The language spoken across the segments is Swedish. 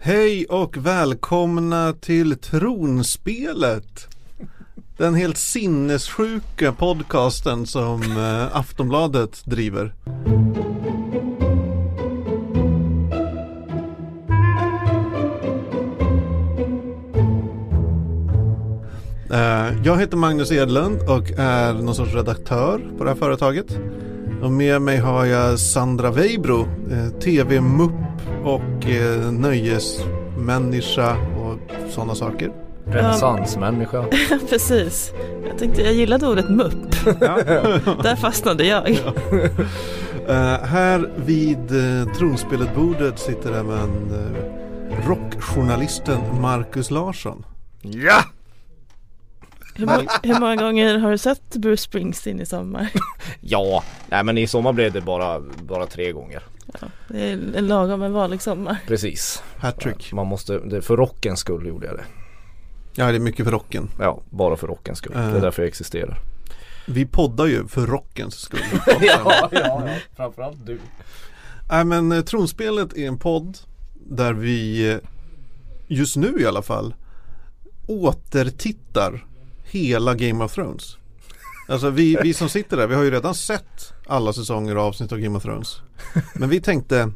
Hej och välkomna till Tronspelet. Den helt sinnessjuka podcasten som eh, Aftonbladet driver. Eh, jag heter Magnus Edlund och är någon sorts redaktör på det här företaget. Och med mig har jag Sandra Weibro, eh, tv-mupp och eh, nöjesmänniska och sådana saker. Renässansmänniska. Precis. Jag tänkte, jag gillade ordet mupp. Där fastnade jag. Eh, här vid uh, tronspelet-bordet sitter även uh, rockjournalisten Marcus Larsson. Ja! Hur, många, hur många gånger har du sett Bruce Springsteen i sommar? Ja, nej men i sommar blev det bara, bara tre gånger. Ja, det är en lagom en vanlig sommar. Precis. Hattrick. Man måste, det, för rockens skull gjorde jag det. Ja, det är mycket för rocken. Ja, bara för rockens skull. Det Eh. är därför jag existerar. Vi poddar ju för rockens skull. ja, ja, framförallt du. Nej men eh, Tronspelet är en podd där vi eh, just nu i alla fall återtittar hela Game of Thrones. Alltså vi, vi som sitter där, vi har ju redan sett alla säsonger och avsnitt av Game of Thrones. Men vi tänkte,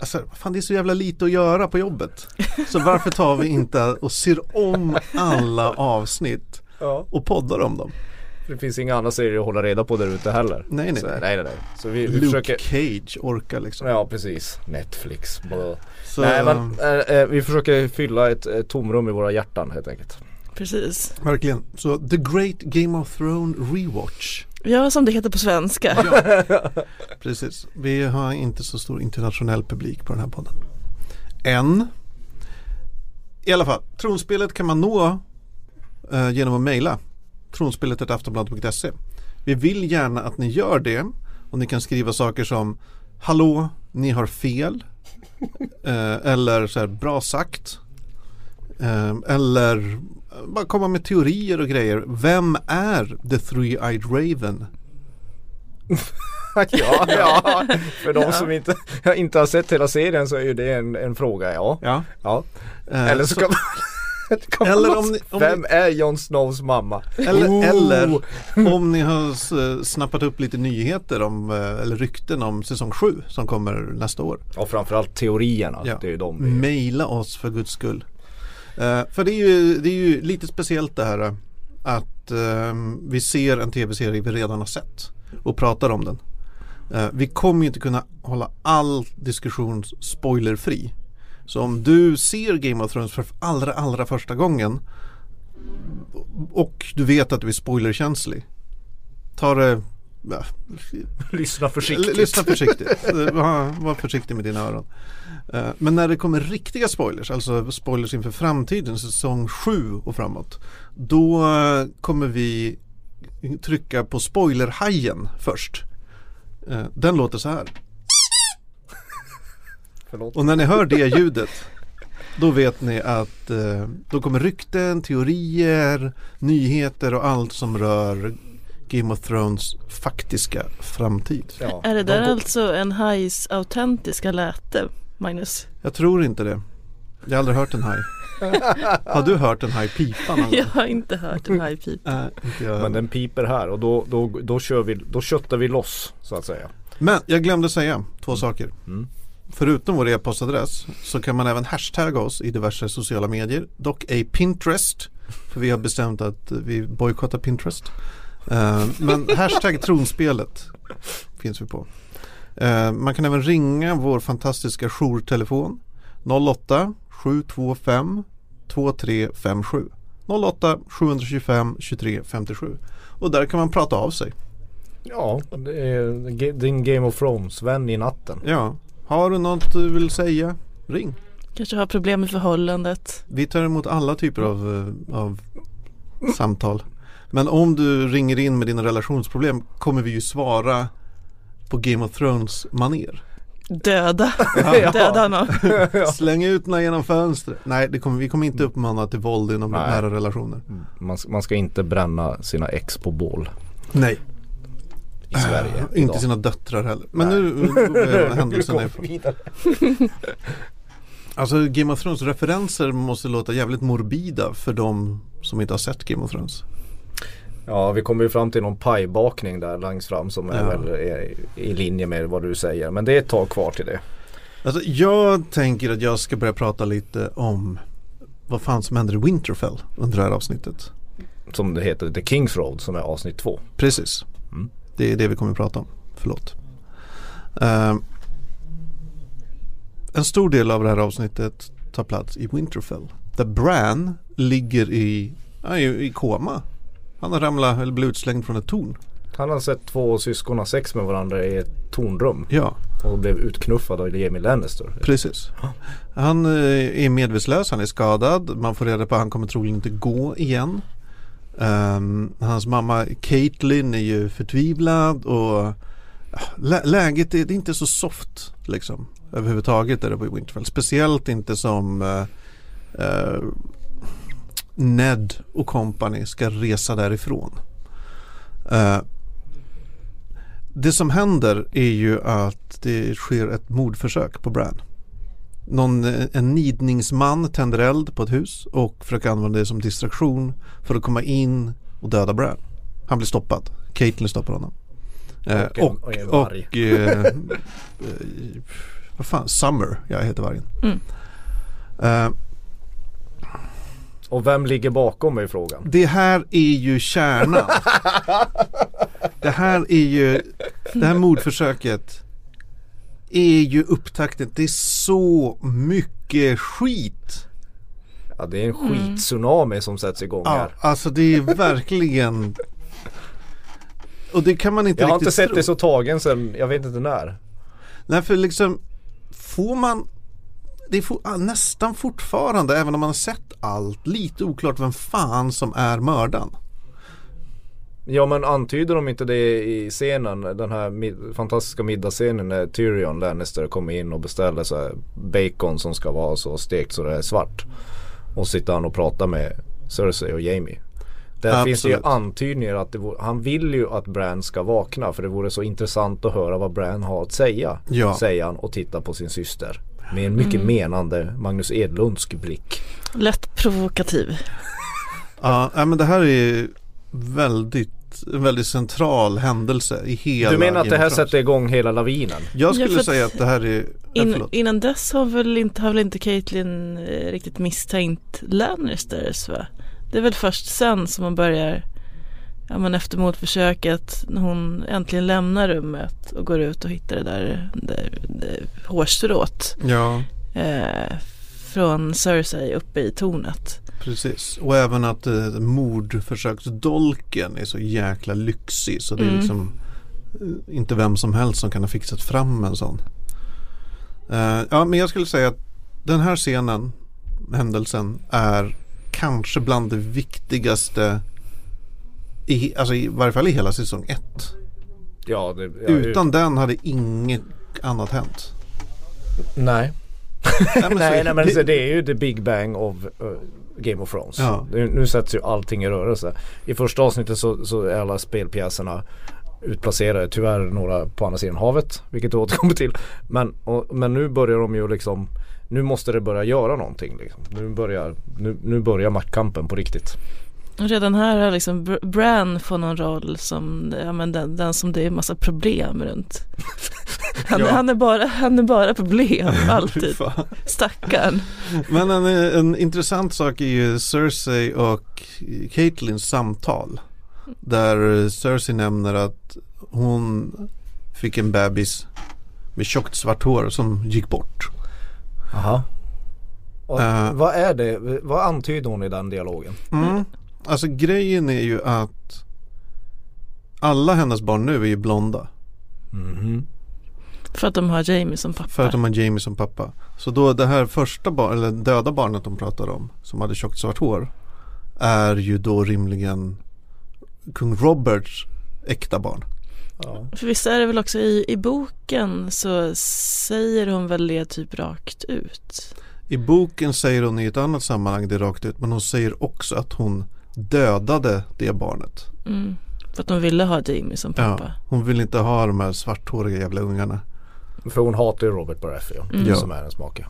alltså fan det är så jävla lite att göra på jobbet. Så varför tar vi inte och ser om alla avsnitt och poddar om dem? Det finns inga andra serier att hålla reda på där ute heller. Nej nej Så, nej. nej, nej, nej. Så vi, vi Luke försöker Cage orkar liksom. Ja precis, Netflix. Så, Nej men eh, vi försöker fylla ett, ett tomrum i våra hjärtan helt enkelt. Precis. Verkligen. Så The Great Game of Thrones Rewatch. Ja, som det heter på svenska. Precis. Vi har inte så stor internationell publik på den här podden. Än. I alla fall, tronspelet kan man nå eh, genom att mejla. Tronspelet.aftonbladet.se Vi vill gärna att ni gör det. Och ni kan skriva saker som Hallå, ni har fel. Eh, eller så här, bra sagt. Eh, eller bara komma med teorier och grejer. Vem är The Three-Eyed Raven? ja, ja, för de som inte, inte har sett hela serien så är ju det en, en fråga ja. Ja. ja. Eh, Eller så man, kan man Eller om ni- om Vem ni- är Jon Snows mamma? Eller, Oh! eller om ni har s- snappat upp lite nyheter om, eh, eller rykten om säsong 7 som kommer nästa år. Och framförallt teorierna, Ja. det är de. Maila oss för guds skull. Eh, för det är, ju, det är ju lite speciellt det här eh, att eh, vi ser en tv-serie vi redan har sett och pratar om den. Eh, vi kommer ju inte kunna hålla all diskussion spoilerfri. Så om du ser Game of Thrones för allra, allra första gången och du vet att du är spoilerkänslig. Ta det, ja, Lyssna försiktigt. Lyssna försiktigt. Var, var försiktig med dina öron. Eh, Men när det kommer riktiga spoilers, alltså spoilers inför framtiden, säsong 7 och framåt. Då eh, kommer vi trycka på spoilerhajen först. Eh, Den låter så här. Förlåt. Och när ni hör det ljudet då vet ni att då kommer rykten, teorier, nyheter och allt som rör Game of Thrones faktiska framtid. Ja, Är det de där går- alltså en hajs autentiska läte, Magnus? Jag tror inte det. Jag har aldrig hört en haj. Har du hört en haj pipa någon? Jag har inte hört en. Nej, inte jag. Men den piper här och då, då, då kör vi, då köttar vi loss så att säga. Men jag glömde säga två saker. Mm. Förutom vår e-postadress så kan man även hashtagga oss i diverse sociala medier. Dock ej Pinterest. För vi har bestämt att vi bojkottar Pinterest. Eh, men hashtag tronspelet finns vi på. Eh, man kan även ringa vår fantastiska jourtelefon 08 725 2357 08 725 23 57 och där kan man prata av sig. Ja, det är ge- din Game of Thrones-vän i natten. Ja, har du något du vill säga? Ring. Kanske har problem med förhållandet. Vi tar emot alla typer av, eh, av samtal. Men om du ringer in med dina relationsproblem kommer vi ju svara på Game of Thrones maner. Döda. Ja. Döda honom. Släng ut den genom fönstret. Nej, det kommer, vi kommer inte uppmana till våld inom Nej. nära relationer. Man, man ska inte bränna sina ex på bål Nej, i Sverige Äh, inte sina döttrar heller. Men Nej. nu är händelserna Nu är går vi vidare. Alltså Game of Thrones referenser måste låta jävligt morbida för de som inte har sett Game of Thrones. Ja, vi kommer ju fram till någon pajbakning där längst fram som är Ja. väl är i linje med vad du säger. Men det är ett tag kvar till det. Alltså jag tänker att jag ska börja prata lite om vad fan som händer i Winterfell under det här avsnittet. Som det heter, The Kings Road som är avsnitt två. Precis. Mm. Det är det vi kommer att prata om. Förlåt. Eh, en stor del av det här avsnittet tar plats i Winterfell. Där Bran ligger i, ja, i, i koma. Han har ramlat eller blivit utslängd från ett torn. Han har sett två syskon ha sex med varandra i ett tornrum Ja, och blev utknuffad av Jamie Lannister. precis. Han eh, är medvetslös, han är skadad. Man får reda på att han kommer troligen inte gå igen. Ehm, hans mamma Caitlyn är ju förtvivlad och lä- läget är, är inte så soft liksom överhuvudtaget där uppe i Winterfell. Speciellt inte som eh, eh, Ned och company ska resa därifrån. Eh, det som händer är ju att det sker ett mordförsök på Bran. Någon, eh, en nidningsman tänder eld på ett hus och försöker använda det som distraktion för att komma in och döda Bran. Han blir stoppad. Caitlyn stoppar honom. Eh, Och en- och, och och, eh, eh, vad fan, Summer, jag heter vargen. Mm. Eh, Och vem ligger bakom är frågan. det här är ju kärnan. det här är ju, det här mordförsöket är ju upptakten. Det är så mycket skit. Ja det är en Mm. skit-tsunami som sätts igång Ja, här. alltså det är verkligen Och det kan man inte Jag har inte sett tro. det så tagen sen, jag vet inte när. Nej för liksom Får man Det är for, nästan fortfarande även om man har sett allt lite oklart vem fan som är mördaren. Ja men antyder de inte det i scenen, den här mid- fantastiska middagsscenen när Tyrion Lannister kommer in och beställer så bacon som ska vara så stekt så det är svart. Och sitter han och pratar med Cersei och Jamie. Där finns det ju Absolut. antydningar att vore, han vill ju att Bran ska vakna för det vore så intressant att höra vad Bran har att säga. Ja. Säger han och tittar på sin syster. Med en mycket menande Magnus Edlundsk blick. Lätt provokativ. Ja, men det här är väldigt en väldigt central händelse i hela Du menar att det här sätter igång hela lavinen? Jag Ja, skulle att- säga att det här är ja, In, förlåt. innan dess har väl inte, har väl inte Caitlyn eh, riktigt misstänkt Lannisters va? Det är väl först sen som man börjar Ja men efter mordförsöket när hon äntligen lämnar rummet och går ut och hittar det där, det, det hårstrået Ja, eh, från Cersei uppe i tornet. precis. Och även att eh, mordförsöksdolken är så jäkla lyxig så det är Mm. liksom eh, inte vem som helst som kan ha fixat fram en sån. Eh, ja, men jag skulle säga att den här scenen, händelsen, är kanske bland det viktigaste i, alltså i varje fall i hela säsong ett. Ja, det, ja, Utan den hade inget annat hänt. Nej. Nej, men så- nej, nej men så det är ju the big bang of uh, Game of Thrones. Ja. Nu, nu sätts ju allting i rörelse. I första avsnittet så, så är alla spelpjäserna utplacerade. Tyvärr några på andra sidan havet. Vilket jag återkommer till. Men, och, men nu börjar de ju liksom Nu måste det börja göra någonting. Liksom. Nu, börjar, nu, nu börjar maktkampen på riktigt. Redan här har liksom Br- Bran får någon roll som ja, men den, den som det är massa problem runt. Han, Ja. han, är, bara, han är bara problem alltid. Stackarn. Men en, en intressant sak är ju Cersei och Caitlins samtal. Där Cersei nämner att hon fick en bebis med tjockt svart hår som gick bort. Aha. Och, Eh. vad är det? Vad antyder hon i den dialogen? Mm. Alltså grejen är ju att alla hennes barn nu är ju blonda. Mhm. För att de har Jamie som pappa. För att de har Jamie som pappa. Så då det här första barn, eller döda barnet de pratar om som hade tjockt svart hår är ju då rimligen kung Roberts äkta barn. Ja. För visst är det väl också i, i boken så säger hon väl det typ rakt ut. I boken säger hon i ett annat sammanhang det rakt ut men hon säger också att hon dödade det barnet. Mm. För att de ville ha Jamie som pappa. Ja, hon vill inte ha de här svarthåriga jävla ungarna. För hon hatar ju Robert Baratheon Mm. Ja. som är hennes make.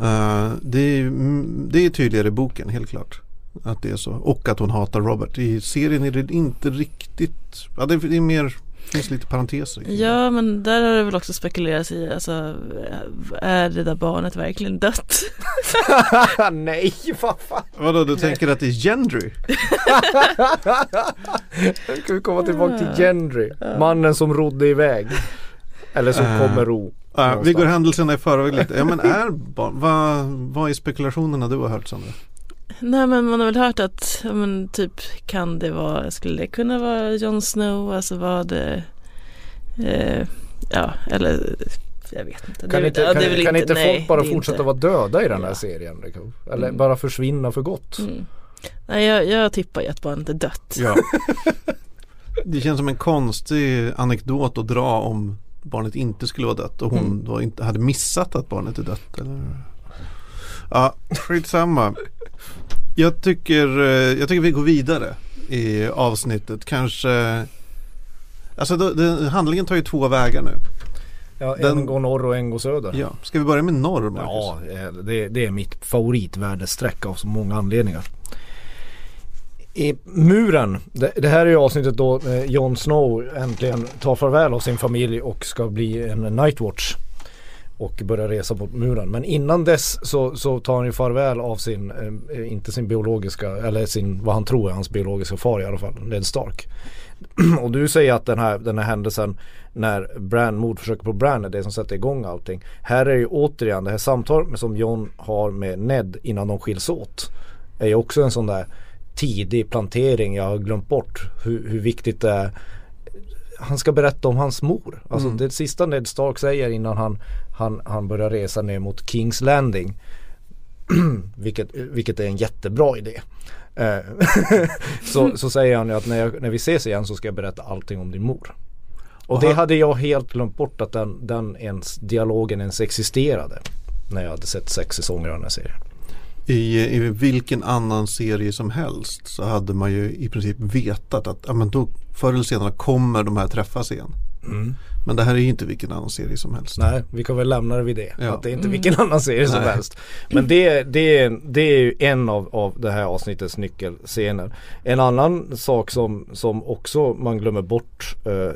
Uh, det, är, mm, det är tydligare i boken helt klart. Att det är så. Och att hon hatar Robert. I serien är det inte riktigt. Ja, det är mer finns lite parenteser. Ja men där har det väl också spekulerats i, alltså är det där barnet verkligen dött? Nej, vad fan. Vadå, du tänker att det är Gendry? Ska vi komma tillbaka till Gendry, mannen som rodde iväg. Eller som uh, kommer ro. Uh, vi går händelserna i förväg lite. Ja men är barn, vad, vad är spekulationerna du har hört Sandra? Nej men man har väl hört att, men typ kan det vara, skulle det kunna vara Jon Snow, alltså vad det, eh, ja eller jag vet inte. Kan, det, inte, kan, kan inte, inte nej, folk bara fortsätta inte. vara döda i den här ja. serien? Liksom? Eller mm. bara försvinna för gott? Mm. Nej jag, jag tippar ju att barnet är dött. Ja. det känns som en konstig anekdot att dra om barnet inte skulle vara dött och hon mm. då inte hade missat att barnet är dött. Eller? Ja, skitsamma. Jag tycker, eh, jag tycker vi går vidare i avsnittet. Kanske Alltså det, det, handlingen tar ju två vägar nu. Ja, Den, en går norr och en går söder. Ja. Ska vi börja med norr Marcus? Ja, eh, det, det är mitt favoritvärdesträck av så många anledningar. I muren, det, det, här är ju avsnittet då eh, Jon Snow äntligen tar farväl av sin familj och ska bli en Nightwatch och börjar resa mot muren. Men innan dess så, så tar han ju farväl av sin, eh, inte sin biologiska, eller sin, vad han tror är hans biologiska far i alla fall, Ned Stark. och du säger att den här, den här händelsen när Bran, mordförsöket på Bran är det som sätter igång allting. Här är ju återigen det här samtalet som John har med Ned innan de skiljs åt. Är ju också en sån där tidig plantering. Jag har glömt bort hur, hur viktigt det är han ska berätta om hans mor. Alltså mm. det sista Ned Stark säger innan han, han, han börjar resa ner mot Kings Landing. vilket, vilket är en jättebra idé. Eh, så, så säger han ju att när, jag, när vi ses igen så ska jag berätta allting om din mor. Och, och det hade jag helt glömt bort att den, den ens, dialogen ens existerade. När jag hade sett sex säsonger av den här serien. I, I vilken annan serie som helst så hade man ju i princip vetat att ja, men då, förr eller senare kommer de här träffas igen. Mm. Men det här är ju inte vilken annan serie som helst. Nej, vi kan väl lämna det vid det. Ja. Att det är inte vilken annan serie som helst. Men det, det, det är ju en av, av det här avsnittets nyckelscener. En annan sak som, som också man glömmer bort, eh,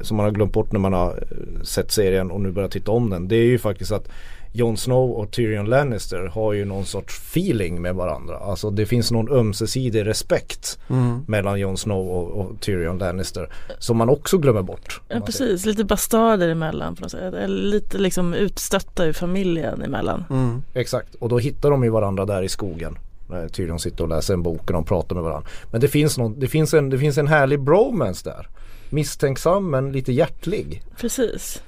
som man har glömt bort när man har sett serien och nu börjar titta om den. Det är ju faktiskt att Jon Snow och Tyrion Lannister har ju någon sorts feeling med varandra. Alltså det finns någon ömsesidig respekt mm. mellan Jon Snow och, och, Tyrion Lannister som man också glömmer bort. Ja precis, lite bastarder emellan på något sätt. Eller lite liksom utstötta ur familjen emellan. Mm. Exakt, och då hittar de ju varandra där i skogen. När Tyrion sitter och läser en bok och de pratar med varandra. Men det finns, någon, det finns, en, det finns en härlig bromance där. Misstänksam men lite hjärtlig. Precis.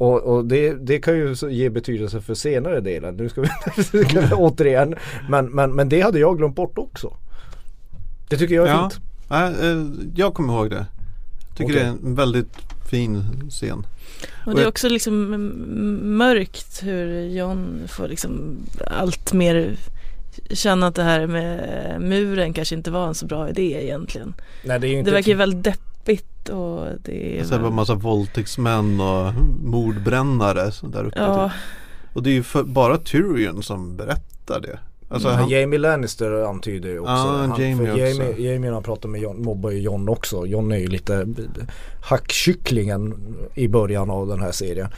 Och, och det, det, kan ju ge betydelse för senare delen. Nu ska vi återigen. Men, men, men det hade jag glömt bort också. Det tycker jag är ja. fint. Ja, eh, jag kommer ihåg det. Tycker okay. det är en väldigt fin scen. Och det är också liksom mörkt hur John får liksom allt mer känna att det här med muren kanske inte var en så bra idé egentligen. Nej, det, är inte det verkar ju väldigt deppigt och det är... Det var massa våldtäktsmän och mordbrännare där uppe. Ja. Typ. Och det är ju för, bara Tyrion som berättar det. Alltså mm. han... Jamie Lannister antyder ju också. Ja, han, Jamie, också. Jamie, Jamie han pratar med John, mobbar ju John också. John är ju lite hackkycklingen i början av den här serien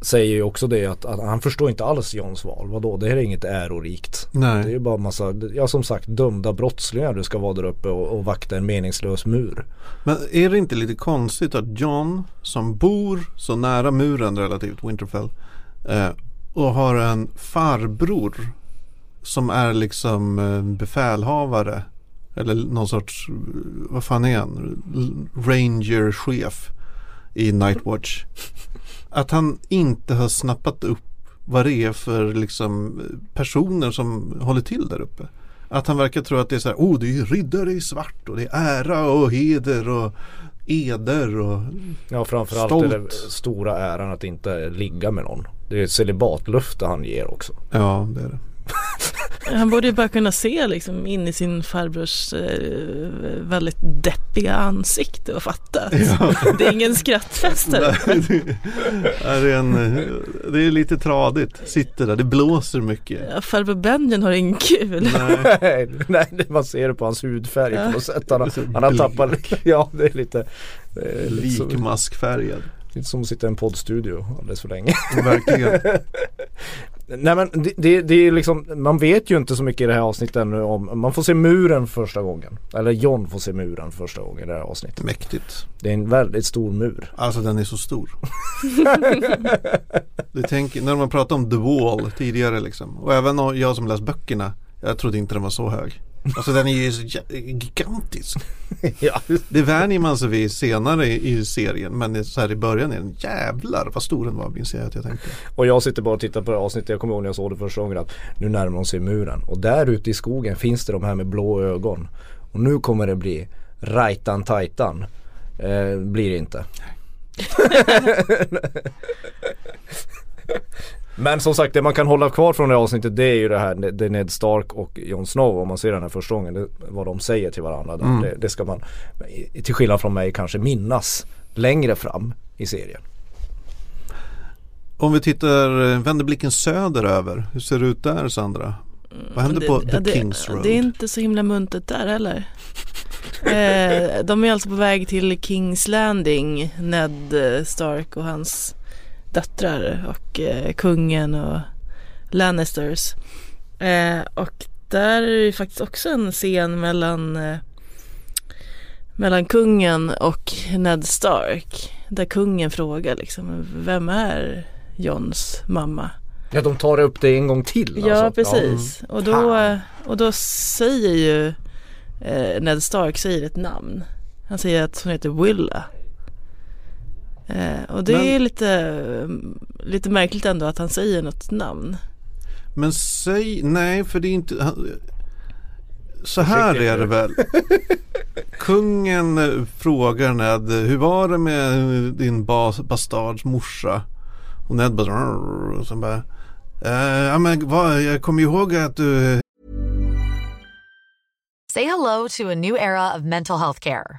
säger ju också det att, att, han förstår inte alls Johns val. Vadå, det här är inget ärorikt. Nej. Det är ju bara massa, ja som sagt dömda brottslingar du ska vara där uppe och, och vakta en meningslös mur. Men är det inte lite konstigt att John som bor så nära muren relativt Winterfell eh, och har en farbror som är liksom befälhavare eller någon sorts, vad fan är han, ranger-chef i Nightwatch att han inte har snappat upp vad det är för liksom, personer som håller till där uppe. Att han verkar tro att det är så här, oh det är riddare i svart och det är ära och heder och eder och Ja framförallt stolt. är det stora äran att inte ligga med någon. Det är ett celibatlöfte han ger också. Ja det är det. Han borde ju bara kunna se liksom in i sin farbrors eh, väldigt deppiga ansikte och fatta att Ja. det är ingen skrattfestare. Nej, det, är en, det är lite tradigt, sitter där, det blåser mycket. Ja, farbror Benjen har ingen kul. Nej. Nej, det- man ser det på hans hudfärg Ja. på något sätt. Han han har tappat, ja det är lite, som, Likmaskfärgad, lite som att sitta i en poddstudio alldeles för länge. verkligen. Nej men det, det, det är liksom, man vet ju inte så mycket i det här avsnittet ännu om, man får se muren första gången. Eller John får se muren första gången i det här avsnittet. Mäktigt. Det är en väldigt stor mur. Alltså den är så stor. Du tänker, när man pratade om The Wall tidigare liksom. Och även jag som läst böckerna. Jag trodde inte den var så hög. Alltså den är ju gigantisk. ja. Det vänjer man sig vid senare i, serien. Men så här i början är den jävlar vad stor den var minns jag att jag tänkte. Och jag sitter bara och tittar på det avsnittet, jag kommer ihåg när jag såg det första gången att nu närmar de sig muren. Och där ute i skogen finns det de här med blå ögon. Och nu kommer det bli rajtan tajtan. Eh, blir det inte. Men som sagt det man kan hålla kvar från det här avsnittet det är ju det här det är Ned Stark och Jon Snow om man ser den här första gången. Det, vad de säger till varandra. Mm. Det, det ska man till skillnad från mig kanske minnas längre fram i serien. Om vi tittar, eh, vänder blicken söderöver. Hur ser det ut där Sandra? Vad händer Det- på The det, Kings Road? Det är inte så himla muntet där heller. eh, de är alltså på väg till Kings Landing, Ned Stark och hans döttrar och eh, kungen och Lannisters. Eh, och där är det faktiskt också en scen mellan eh, mellan kungen och Ned Stark. Där kungen frågar liksom, vem är Johns mamma? Ja de tar upp det en gång till Ja alltså. precis och, då, och då säger ju eh, Ned Stark säger ett namn. Han säger att hon heter Willa. Eh, och det Men- är lite, lite märkligt ändå att han säger något namn. Men säg, nej för det är inte han- Så här är det väl Kungen eh, frågar Ned Hur var det med din bas, bastards morsa? Och Ned bara och sen bara "Eh, Ja men vad, jag kommer ihåg att du Say hello to a new era of mental health care.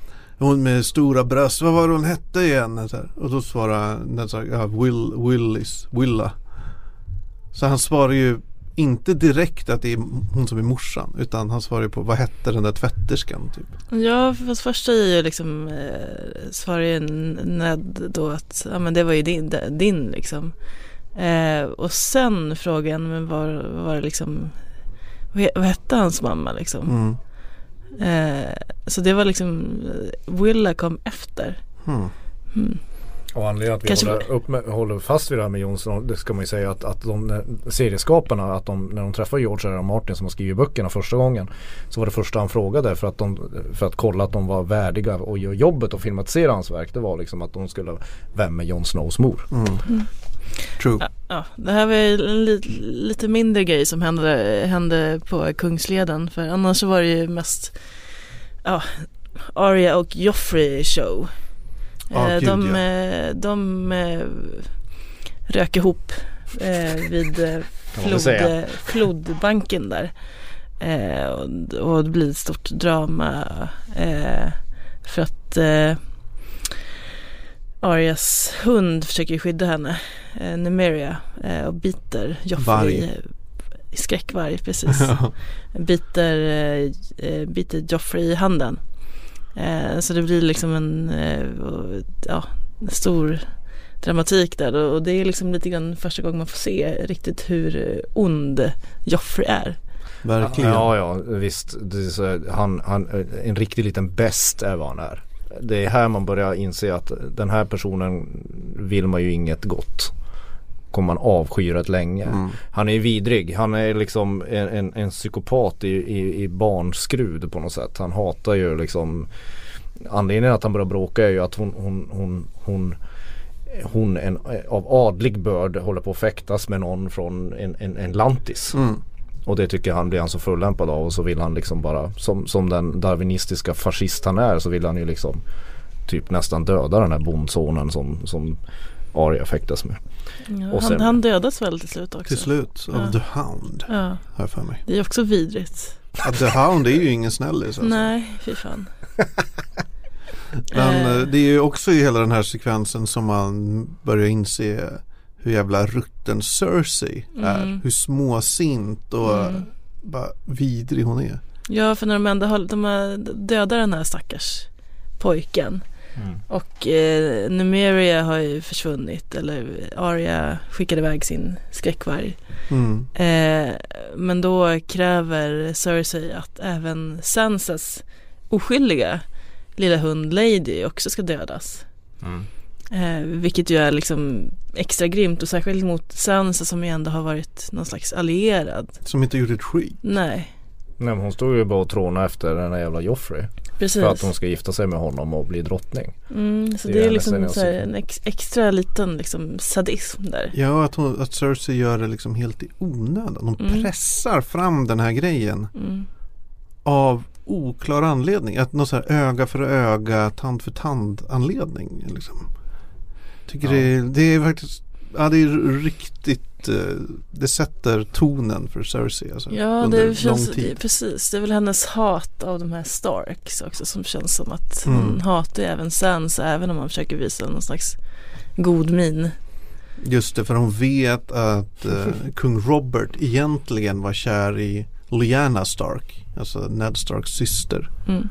Hon med stora bröst, vad var det hon hette igen? Så. Och då svarade Ned Stark, ja, Will, Willis, Willa Så han svarar ju inte direkt att det är hon som är morsan utan han svarar ju på vad hette den där tvätterskan typ. Ja, fast först säger ju liksom, eh, svarar ju Ned då att ja, men det var ju din, din liksom. Eh, och sen frågan, men var, var det liksom, vad, vad hette hans mamma liksom? Mm. Eh, så det var liksom, eh, Willa kom efter. Hmm. Mm. Och anledningen att vi Kanske- håller, upp med, håller fast vid det här med Jonsson, det ska man ju säga att, att de när- serieskaparna, att de, när de träffar George R. R. Martin som har skrivit böckerna första gången så var det första han frågade för att, de, för att kolla att de var värdiga och göra jobbet och filmatisera hans verk det var liksom att de skulle, vem är Jon Snows mor? Mm. True. Ja, ja, det här var en li, lite mindre grej som hände, hände på Kungsleden för annars så var det ju mest ja, Arya och Joffrey show. Ja, Eh, gud, de ja. eh, de eh, rök ihop eh, vid eh, flod, eh, flodbanken där. Eh, och, och det blir ett stort drama för att Arias hund försöker skydda henne, eh, Nemeria, eh, och biter Joffrey. Varg. Skräckvarg, precis. biter, eh, eh, biter Joffrey i handen. Eh, så det blir liksom en eh, ja, stor dramatik där och det är liksom lite grann första gången man får se riktigt hur ond Joffrey är. Verkligen. Ja, ja visst. Det är så, han, han, en riktig liten bäst är vad han är. Det är här man börjar inse att den här personen vill man ju inget gott. Kommer man avsky rätt länge. Mm. Han är vidrig. Han är liksom en, en, en psykopat i, i, i barnskrud på något sätt. Han hatar ju liksom Anledningen att han börjar bråka är ju att hon, hon, hon, hon hon en, av adlig börd håller på att fäktas med någon från en, en, en lantis. Mm. Och det tycker han blir han så fullämpad av och så vill han liksom bara som, som den darwinistiska fascist han är så vill han ju liksom typ nästan döda den här bondsonen som, som Arya fäktas med. Ja, Och han, sen- han dödas väl till slut också? Till slut av Ja. The Hound. Ja, Har jag för mig. det är också vidrigt. Ja, The Hound är ju ingen snällis alltså. Nej, fy fan. Men Eh. eh, det är ju också i hela den här sekvensen som man börjar inse hur jävla rutten Cersei är. Mm. Hur småsint och Mm. bara vidrig hon är. Ja, för när de ändå har, de har dödat den här stackars pojken och eh, Numeria har ju försvunnit eller Arya skickade iväg sin skräckvarg. Mm. Eh, men då kräver Cersei att även Sansas oskyldiga lilla hund Lady också ska dödas. Mm. Eh, vilket ju är liksom extra grymt och särskilt mot Sansa som ju ändå har varit någon slags allierad. Som inte gjort ett skit. Nej, Nej men hon stod ju bara och trånade efter den här jävla Joffrey. precis. För att hon ska gifta sig med honom och bli drottning. Mm, så Det det, är är liksom så en ex, extra liten liksom sadism där. Ja, att, hon, att Cersei gör det liksom helt i onödan. Hon Mm. pressar fram den här grejen Mm. av oklar anledning. Att någon så här öga för öga, tand för tand anledning. Liksom. Tycker Ja. det, är- det är faktiskt, ja det är riktigt, eh, det sätter tonen för Cersei alltså, Ja, under det känns, lång tid. precis. Det är väl hennes hat av de här Starks också som känns som att hon Mm. hatar ju även Sansa även om man försöker visa någon slags god min. Just det, för hon vet att eh, kung Robert egentligen var kär i Lyanna Stark, alltså Ned Starks syster. Mm.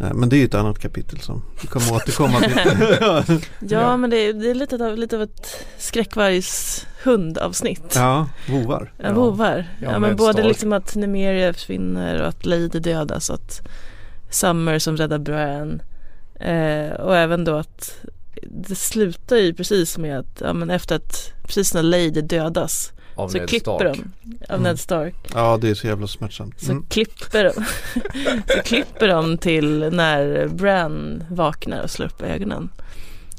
Eh, Men det är ju ett annat kapitel som vi kommer återkomma till. Ja, Ja. men det är, det är lite, av, lite av ett skräckvargs hundavsnitt. ja, vovar. Ja, vovar. Ja, Ja, men både Stark. liksom att Nemeria försvinner och att Lady dödas och att Summer som räddar Bran. Eh, och även då att det slutar ju precis med att, ja men efter att, precis när Lady dödas Av så Ned klipper Stark. de av Mm. Ned Stark. Ja, det är så jävla smärtsamt. Så Mm. klipper de Så klipper de till när Bran vaknar och slår upp ögonen.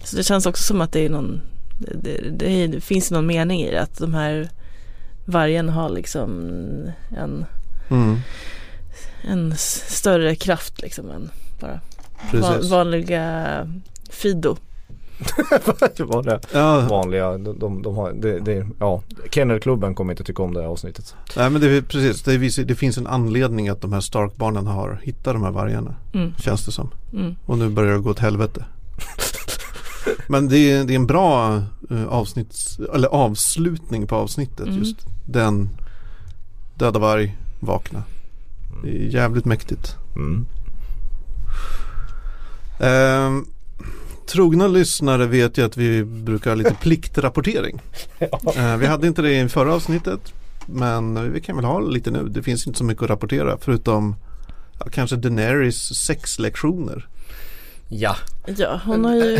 Så det känns också som att det är någon det, det, det finns någon mening i det att de här vargen har liksom en, Mm. en större kraft liksom än bara Precis. vanliga Fido. Det var det Ja, vanliga. De, de, de har, det, det, ja, Kennelklubben kommer inte tycka om det här avsnittet. nej, men det, är precis. Det, visar, det finns en anledning att de här Stark-barnen har hittat de här vargarna. Mm, Känns det som. mm. Och nu börjar det gå åt helvete. Men det är, det är en bra eh, avsnitts, eller avslutning på avsnittet. Mm. Just den döda varg, vakna. Det är jävligt mäktigt. Mm. Trogna lyssnare vet ju att vi brukar ha lite pliktrapportering. Eh, vi hade inte det i förra avsnittet. Men vi kan väl ha lite nu. Det finns inte så mycket att rapportera förutom ja, kanske Daenerys sexlektioner. Ja, Ja, hon har ju,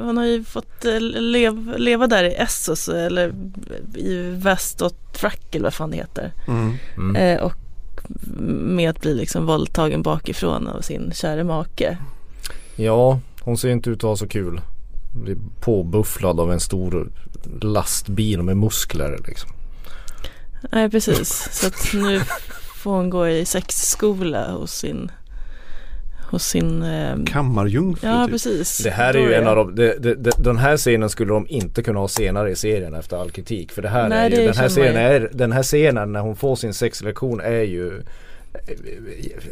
hon har ju fått eh, lev, leva där i Essos eller i Väst och Track eller vad fan det heter. Mm. mm. Eh, och med att bli liksom våldtagen bakifrån av sin kära make. ja hon ser inte ut att ha så kul. Blir påbufflad av en stor lastbil med muskler liksom. Nej precis, så att nu får hon gå i sexskola hos sin hos sin eh, Kammarjungfru Ja typ. precis. Det här är ju en av de, det, det, det, den här scenen skulle de inte kunna ha senare i serien efter all kritik. För det här Nej, är ju, den här scenen är, den här scenen när hon får sin sexlektion är ju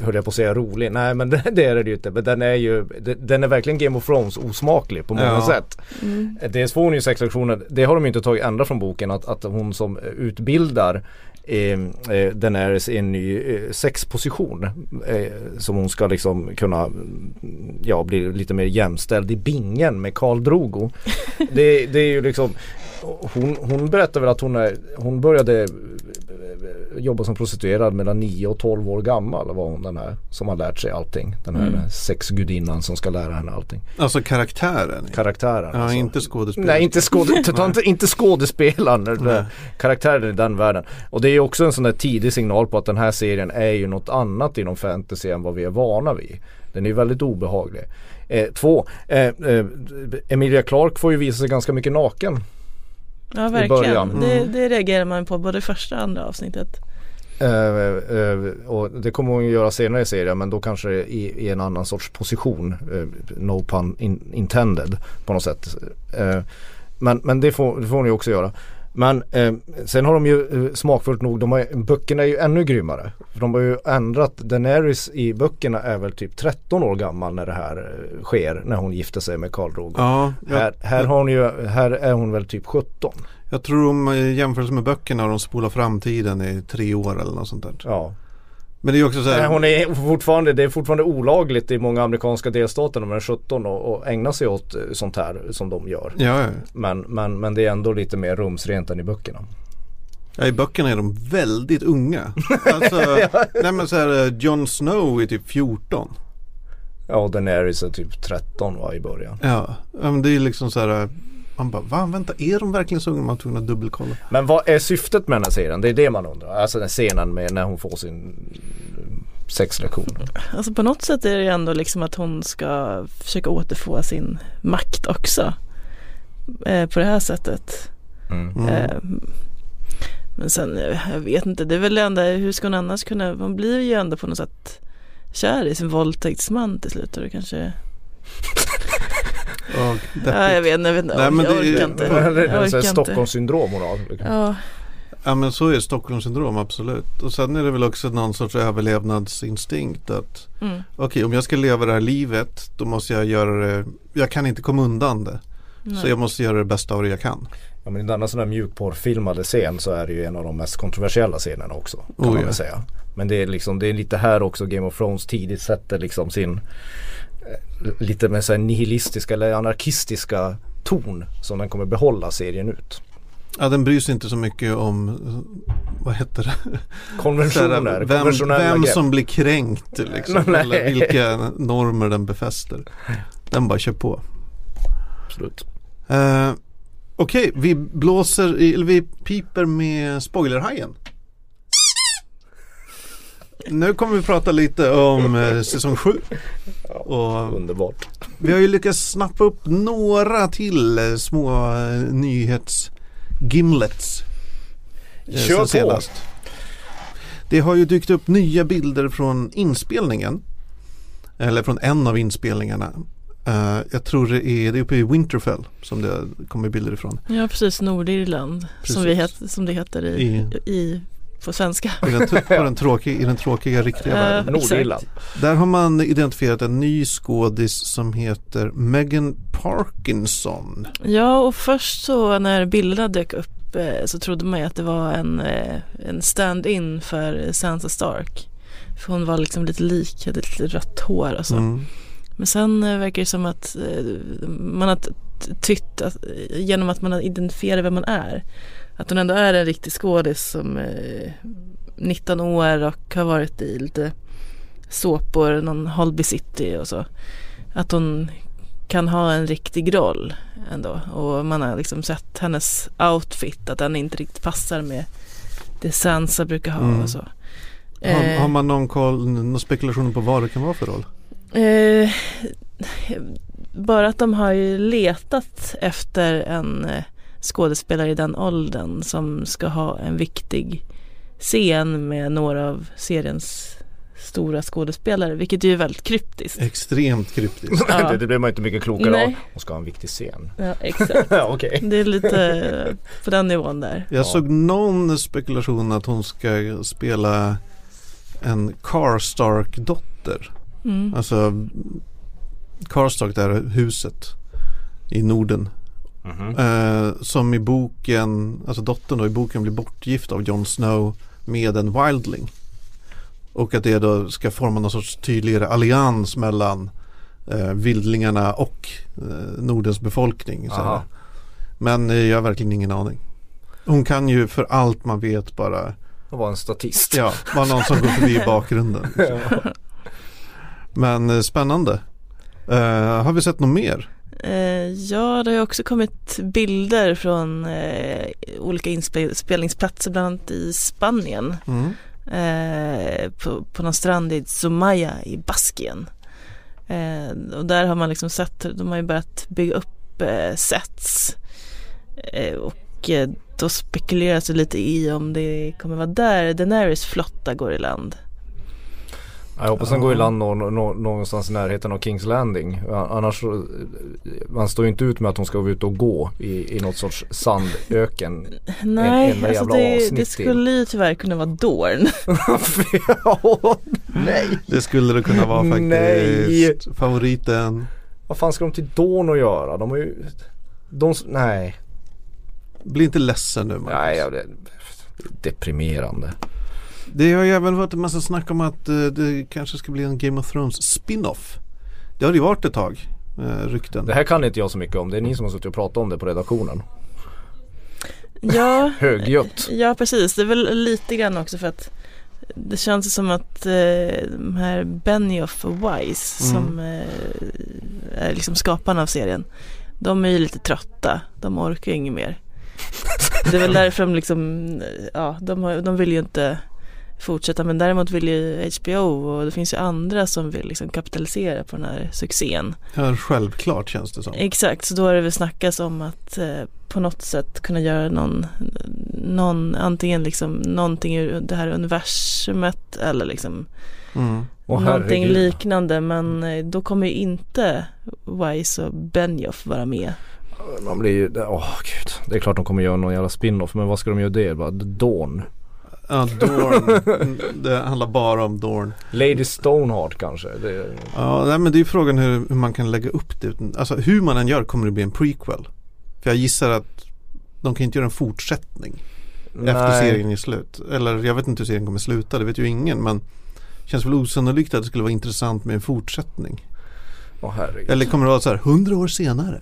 höll jag på att säga rolig, nej men det, det är det ju inte. Men den är ju, den är verkligen Game of Thrones osmaklig på många Ja. sätt. Mm. Dels får hon ju sexlektioner, det har de ju inte tagit ända från boken att, att hon som utbildar eh, eh, Daenerys i en ny eh, sexposition eh, som hon ska liksom kunna ja, bli lite mer jämställd i bingen med Karl Drogo. det, det är ju liksom hon, hon berättar väl att hon, är, hon började eh, jobba som prostituerad mellan 9 och 12 år gammal var hon den här som har lärt sig allting. Den här Mm. sexgudinnan som ska lära henne allting. Alltså karaktären. Karaktären. Ja, alltså. inte skådespelare. Nej inte, skåde, inte, inte skådespelaren, Nej. karaktären i den världen. Och det är också en sån där tidig signal på att den här serien är ju något annat inom fantasy än vad vi är vana vid. Den är väldigt obehaglig. Eh, två, eh, eh, Emilia Clarke får ju visa sig ganska mycket naken. Ja verkligen. Det, Mm. det reagerar man på både första och andra avsnittet. Eh, eh, och det kommer hon ju göra senare i serien men då kanske i, i en annan sorts position. Eh, no pun in, intended på något sätt. Men men det, får, det får hon ju också göra. Men eh, sen har de ju eh, smakfullt nog, de har, böckerna är ju ännu grymmare. För de har ju ändrat, Daenerys i böckerna är väl typ 13 år gammal när det här eh, sker. När hon gifter sig med Karl Drogo. Ja, jag, Här, här, har hon ju, här är hon väl typ 17. jag tror om i jämförelse med böckerna har de spolat framtiden i tre år eller något sånt där. Ja. Men det är också så här. Hon är fortfarande, det är fortfarande olagligt i många amerikanska delstater när man är 17 och, och ägna sig åt eh, sånt här som de gör. Ja, ja. Men, men, men det är ändå lite mer rumsrent än i böckerna. ja, i böckerna är de väldigt unga. Alltså, nej men så här, eh, Jon Snow är typ 14. Ja Daenerys är typ 13 va, i början. Ja, ja, men det är liksom så här. Eh, Man bara, va? Vänta, är de verkligen så unga? Man var tvungen att dubbelkolla. Men vad är syftet med den här serien? Det är det man undrar. Alltså den scenen med när hon får sin sexlektion. Alltså på något sätt är det ju ändå liksom att hon ska försöka återfå sin makt också. Eh, på det här sättet. Mm. Mm. Eh, men sen, eh, jag vet inte, det är väl det enda, hur ska hon annars kunna, man blir ju ändå på något sätt kär i sin våldtäktsman till slut och det kanske, Ja, ja jag vet inte, jag, vet Nej, men jag det är- orkar inte. Det är inte. Stockholmssyndrom hon har. liksom. Ja, Ja men så är Stockholmssyndrom absolut. Och sen är det väl också någon sorts överlevnadsinstinkt att mm, okej om jag ska leva det här livet då måste jag göra det, jag kan inte komma undan det. Så nej. jag måste göra det bästa av det jag kan. Ja men i denna sån här mjukporrfilmade scen så är det ju en av de mest kontroversiella scenerna också. Kan Oh, man ja. säga. Men det är liksom, det är lite här också Game of Thrones tidigt sätter liksom sin lite med så nihilistiska eller anarkistiska ton som den kommer behålla serien ut. Ja den bryr sig inte så mycket om, vad heter det? Konventioner, vem konventionella vem som blir kränkt liksom. Eller vilka normer den befäster. Den bara kör på. Absolut. Uh, Okej, vi blåser, i, eller vi piper med spoilerhajen. Nu kommer vi prata lite om eh, säsong 7. Och Underbart. vi har ju lyckats snappa upp några till eh, små eh, nyhets-gimlets. eh, Kör på. sen senast. Det har ju dykt upp nya bilder från inspelningen. Eller från en av inspelningarna. Eh, jag tror det är, det är uppe i Winterfell som det kommer bilder ifrån. ja precis, Nordirland Precis. som, vi het, som det heter i, I- i, på svenska. I den, på den, tråkiga, I den tråkiga riktiga Eh, världen. Nordirland. Där har man identifierat en ny skådis som heter Megan Parkinson. Ja och först så när bilderna dök upp eh, så trodde man ju att det var en, eh, en stand-in för Sansa Stark. För hon var liksom lite lik, hade lite rött hår och så. Mm. Men sen verkar det som att man har tytt att, genom att man har identifierat vem man är. Att hon ändå är en riktig skådis som eh, 19 år och har varit i lite såpor, någon Holby City och så. Att hon kan ha en riktig roll ändå. Och man har liksom sett hennes outfit, att den inte riktigt passar med det Sansa brukar ha Mm. och så. Har, Eh, har man någon koll, någon spekulation på vad det kan vara för roll? Eh, bara att de har ju letat efter en eh, skådespelare i den åldern som ska ha en viktig scen med några av seriens stora skådespelare, vilket ju är väldigt kryptiskt. Extremt kryptiskt. Ja. det, det blir man inte mycket klokare Nej. av. Hon ska ha en viktig scen. Ja, exakt. Ja okej. Det är lite eh, på den nivån där. Jag Ja. såg någon spekulation att hon ska spela en Karstark-dotter. Mm. Alltså Karstark, det här huset i Norden. Mhm. Eh, som i boken, alltså dottern då i boken blir bortgift av Jon Snow med en wildling. Och att det då ska forma någon sorts tydligare allians mellan eh, vildlingarna och eh, Nordens befolkning. Men eh, jag har verkligen ingen aning. Hon kan ju för allt man vet bara, Det var en statist. ja, vara någon som går förbi i bakgrunden. Ja. Men eh, spännande. Eh, har vi sett något mer? Eh, ja, det har också kommit bilder från eh, olika inspelningsplatser, bland annat i Spanien. Mm. Eh, på, på någon strand i Zumaya i Baskien. Och där har man liksom sett, de har ju börjat bygga upp sets. Och då spekuleras det lite i om det kommer vara där Daenerys flotta går i land. Jag hoppas den går i land nå, nå, någonstans i närheten av Kings Landing. Annars så, man står ju inte ut med att hon ska gå ut och gå i, i något sorts sandöken. Nej, enda alltså det, det skulle ju tyvärr kunna vara Dorn. ja, nej. Det skulle det kunna vara faktiskt. Nej. Favoriten. Vad fan ska de till Dawn att göra? De har ju... De, nej. Bli inte ledsen nu Marcus. Nej, ja, det, deprimerande. Det har ju även varit en massa snack om att eh, det kanske ska bli en Game of Thrones spin-off. Det har det ju varit ett tag. Eh, rykten. Det här kan inte jag så mycket om. Det är ni som har suttit och pratat om det på redaktionen. Ja, Högljutt. ja precis. Det är väl lite grann också för att det känns som att eh, de här Benioff och Weiss Mm. som eh, är liksom skaparna av serien. De är ju lite trötta. De orkar ju inget mer. Det är väl därför de liksom, ja, de, har, de vill ju inte fortsätta. Men däremot vill ju HBO och det finns ju andra som vill liksom kapitalisera på den här succén. Ja, självklart känns det som. Exakt, så då har det väl snackats om att eh, på något sätt kunna göra någon, någon antingen liksom någonting ur det här universumet eller liksom Mm. Åh, någonting herregud. liknande men eh, då kommer ju inte Wise och Benioff vara med. Man blir ju, åh gud. Det är klart de kommer göra någon jävla spin-off. Men vad ska de göra det? Bara Dawn. Ja, Dorn. Det handlar bara om Dorn. Lady Stoneheart kanske. Det, Ja, nej, men det är frågan hur, hur man kan lägga upp det. Alltså hur man än gör kommer det bli en prequel. För jag gissar att de kan inte göra en fortsättning efter nej. serien är slut. Eller jag vet inte hur serien kommer sluta, det vet ju ingen. Men det känns väl osannolikt att det skulle vara intressant med en fortsättning. Herregud. Eller kommer det vara så här, hundra år senare.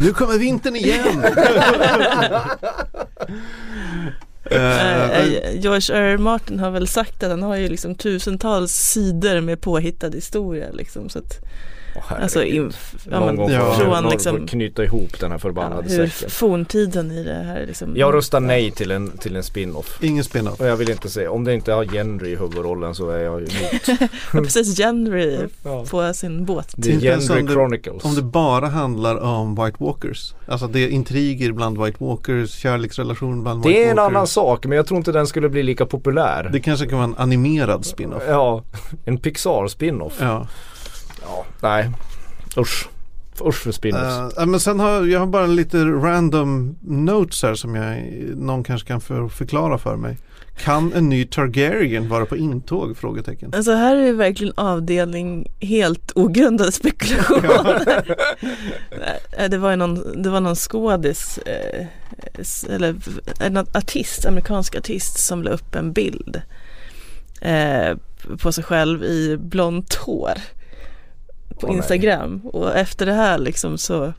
Nu kommer vintern igen. Eh, eh, George R. R. Martin har väl sagt att han har ju liksom tusentals sidor med påhittad historia liksom. Så att, Herregud. alltså inf- ja, Någon men, gång Ja. från liksom knyta ihop den här ja, förbannade hur säcken. forntiden i det här liksom. Jag röstar nej till en, till en spin-off. ingen spin-off. Och jag vill inte se, om det inte har Henry i huvudrollen så är jag emot. Ja, precis, Henry Ja. på sin båt. Det är det- Chronicles. Om det bara handlar om White Walkers. Alltså det är intriger bland White Walkers, kärleksrelation bland White det är en Walkers. annan sak men jag tror inte den skulle bli lika populär. Det kanske kan vara en animerad spin-off. Ja, en Pixar spin-off. Ja. Ja, nej. Usch. Usch för spin-offs. Eh, men sen har jag har bara lite random notes här som jag, någon kanske kan för, förklara för mig. Kan en ny Targaryen vara på intåg? Frågetecken. Alltså här är verkligen avdelning helt ogrundade spekulationer. Nej, det var ju någon, det var någon skådis, eh, eller en artist, amerikansk artist som la upp en bild eh, på sig själv i blont hår på nej. Instagram. Och efter det här liksom så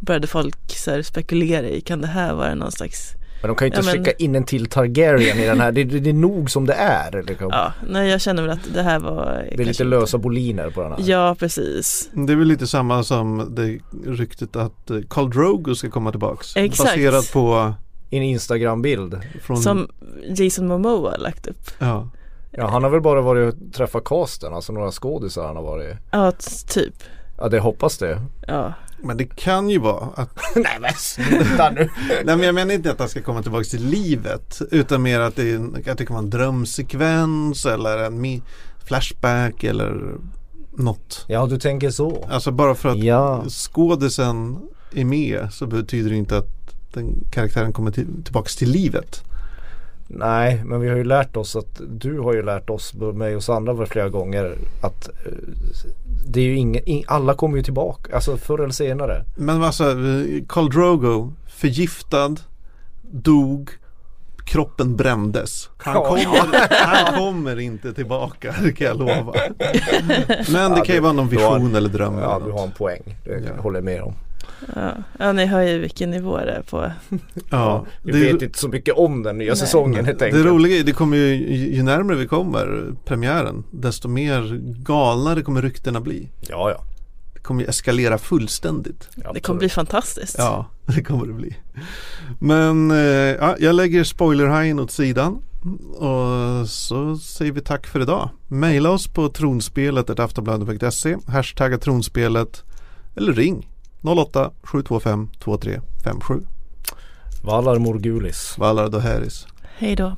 började folk så här spekulera i, kan det här vara någon slags Men de kan ju inte Ja, men- skicka in en till Targaryen i den här. Det, det, det är nog som det är. Liksom. Ja, nej jag känner väl att det här var det är lite inte- lösa boliner på den här. Ja, precis. Det är väl lite samma som det ryktet att eh, Khal Drogo ska komma tillbaks. Exakt. Baserat på En Instagram-bild. från, Som Jason Momoa har lagt upp. ja. Ja, han har väl bara varit och träffat casten, alltså några skådisar han har varit. Ja, typ. Ja, det hoppas det. Ja. Men det kan ju vara att Nej men sluta nu. Nej men jag menar inte att han ska komma tillbaka till livet utan mer att det, är- att det kan vara en drömsekvens eller en flashback eller något. Ja, du tänker så. Alltså bara för att Ja. skådisen är med så betyder det inte att den karaktären kommer till, tillbaka till livet. Nej, men vi har ju lärt oss att du har ju lärt oss, mig och Sandra flera gånger att eh, det är ju ingen, in, alla kommer ju tillbaka, alltså förr eller senare. Men alltså, Karl Drogo förgiftad, dog, kroppen brändes. Han, Ja. kommer, han kommer inte tillbaka, det kan jag lova. Men det Ja, kan ju vara någon vision eller dröm. Ja, eller du har en poäng. Det Ja. håller jag med om. Ja. ja, ni hör ju vilken nivå det är på. ja, Vi det, vet inte så mycket om den nya Nej. säsongen helt det enkelt. roliga är, det kommer ju, ju närmare vi kommer premiären, desto mer galnare kommer ryktena bli. Ja, ja. Det kommer ju eskalera fullständigt. Det kommer bli fantastiskt. Ja, det kommer det bli. Men eh, ja, jag lägger spoilerhajen åt sidan. Och så säger vi tack för idag. Maila oss på tronspelet aftonbladet.se Hashtagga tronspelet Eller ring 08 725 2357 Valar Morgulis. Valar Doheris Hej då.